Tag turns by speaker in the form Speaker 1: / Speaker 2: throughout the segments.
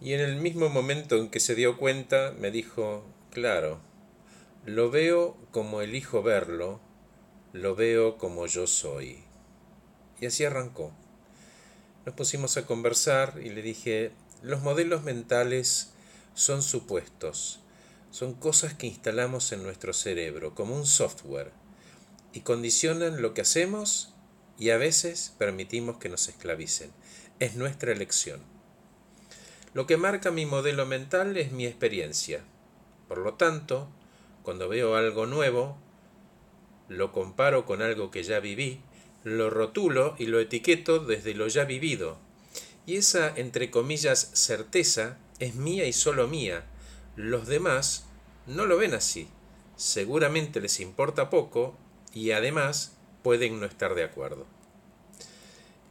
Speaker 1: Y en el mismo momento en que se dio cuenta, me dijo, claro, lo veo como elijo verlo, lo veo como yo soy. Y así arrancó. Nos pusimos a conversar y le dije, los modelos mentales son supuestos, son cosas que instalamos en nuestro cerebro como un software y condicionan lo que hacemos y a veces permitimos que nos esclavicen. Es nuestra elección. Lo que marca mi modelo mental es mi experiencia. Por lo tanto, cuando veo algo nuevo, lo comparo con algo que ya viví, lo rotulo y lo etiqueto desde lo ya vivido. Y esa, entre comillas, certeza es mía y solo mía. Los demás no lo ven así. Seguramente les importa poco y además pueden no estar de acuerdo.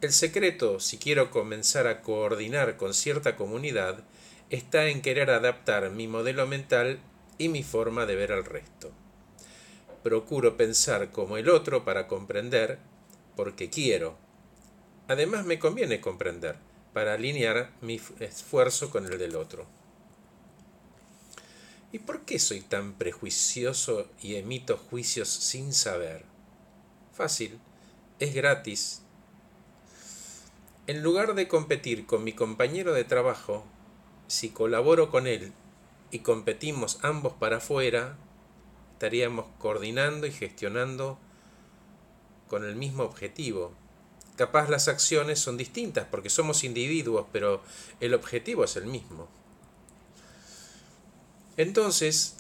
Speaker 1: El secreto, si quiero comenzar a coordinar con cierta comunidad, está en querer adaptar mi modelo mental y mi forma de ver al resto. Procuro pensar como el otro para comprender, porque quiero. Además me conviene comprender, para alinear mi esfuerzo con el del otro. ¿Y por qué soy tan prejuicioso y emito juicios sin saber? Fácil, es gratis. En lugar de competir con mi compañero de trabajo, si colaboro con él y competimos ambos para afuera, estaríamos coordinando y gestionando con el mismo objetivo. Capaz las acciones son distintas porque somos individuos, pero el objetivo es el mismo. Entonces,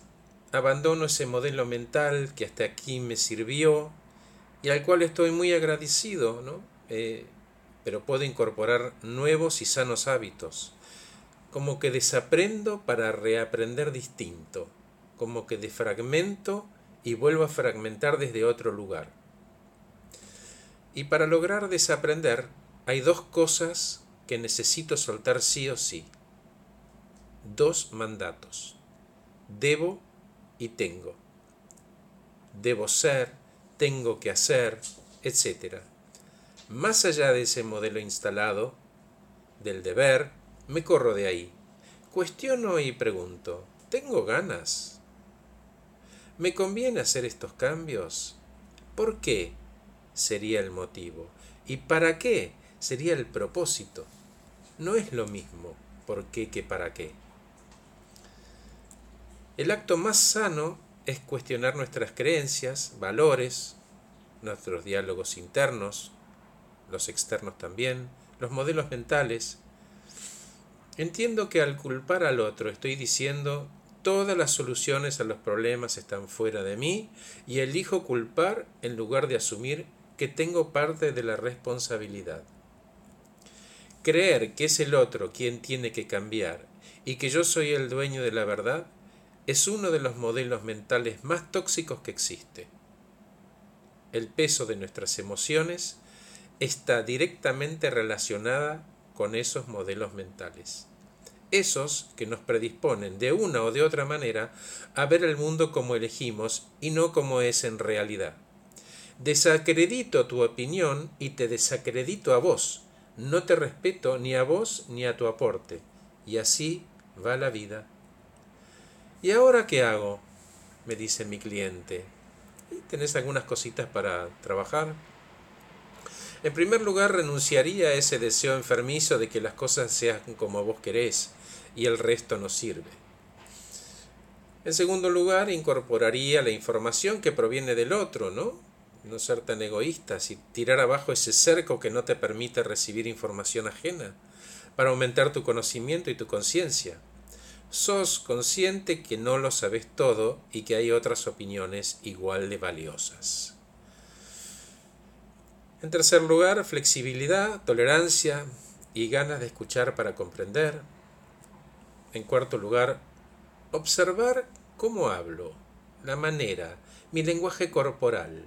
Speaker 1: abandono ese modelo mental que hasta aquí me sirvió y al cual estoy muy agradecido, ¿no? Eh, pero puedo incorporar nuevos y sanos hábitos. Como que desaprendo para reaprender distinto, como que defragmento y vuelvo a fragmentar desde otro lugar. Y para lograr desaprender hay dos cosas que necesito soltar sí o sí. Dos mandatos debo y tengo. Debo ser, tengo que hacer, etc. Más allá de ese modelo instalado, del deber, me corro de ahí. Cuestiono y pregunto, ¿tengo ganas? ¿Me conviene hacer estos cambios? ¿Por qué sería el motivo? ¿Y para qué sería el propósito? No es lo mismo por qué que para qué. El acto más sano es cuestionar nuestras creencias, valores, nuestros diálogos internos, los externos también, los modelos mentales. Entiendo que al culpar al otro estoy diciendo todas las soluciones a los problemas están fuera de mí y elijo culpar en lugar de asumir que tengo parte de la responsabilidad. Creer que es el otro quien tiene que cambiar y que yo soy el dueño de la verdad es uno de los modelos mentales más tóxicos que existe. El peso de nuestras emociones está directamente relacionada con esos modelos mentales. Esos que nos predisponen de una o de otra manera a ver el mundo como elegimos y no como es en realidad. Desacredito tu opinión y te desacredito a vos. No te respeto ni a vos ni a tu aporte. Y así va la vida. ¿Y ahora qué hago? me dice mi cliente. ¿Tenés algunas cositas para trabajar? En primer lugar, renunciaría a ese deseo enfermizo de que las cosas sean como vos querés y el resto no sirve. En segundo lugar, incorporaría la información que proviene del otro, ¿no? No ser tan egoístas y tirar abajo ese cerco que no te permite recibir información ajena, para aumentar tu conocimiento y tu conciencia sos consciente que no lo sabes todo y que hay otras opiniones igual de valiosas. En tercer lugar, flexibilidad, tolerancia y ganas de escuchar para comprender. En cuarto lugar, observar cómo hablo, la manera, mi lenguaje corporal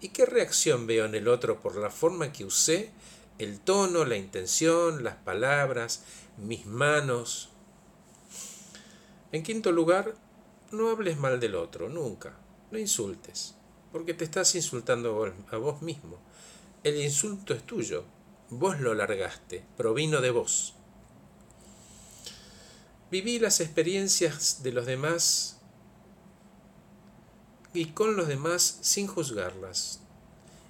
Speaker 1: y qué reacción veo en el otro por la forma que usé, el tono, la intención, las palabras, mis manos, en quinto lugar, no hables mal del otro, nunca. No insultes, porque te estás insultando a vos mismo. El insulto es tuyo, vos lo largaste, provino de vos. Viví las experiencias de los demás y con los demás sin juzgarlas.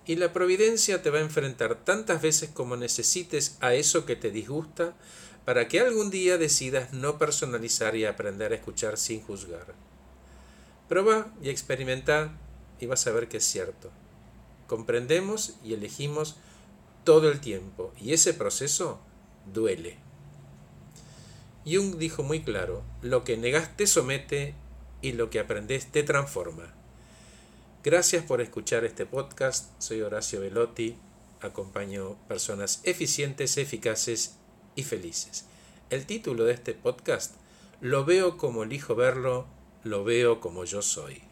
Speaker 1: Y la providencia te va a enfrentar tantas veces como necesites a eso que te disgusta para que algún día decidas no personalizar y aprender a escuchar sin juzgar. Proba y experimenta y vas a ver que es cierto. Comprendemos y elegimos todo el tiempo y ese proceso duele. Jung dijo muy claro, lo que negas te somete y lo que aprendes te transforma. Gracias por escuchar este podcast, soy Horacio Velotti, acompaño personas eficientes, eficaces y felices. El título de este podcast, Lo veo como elijo verlo, lo veo como yo soy.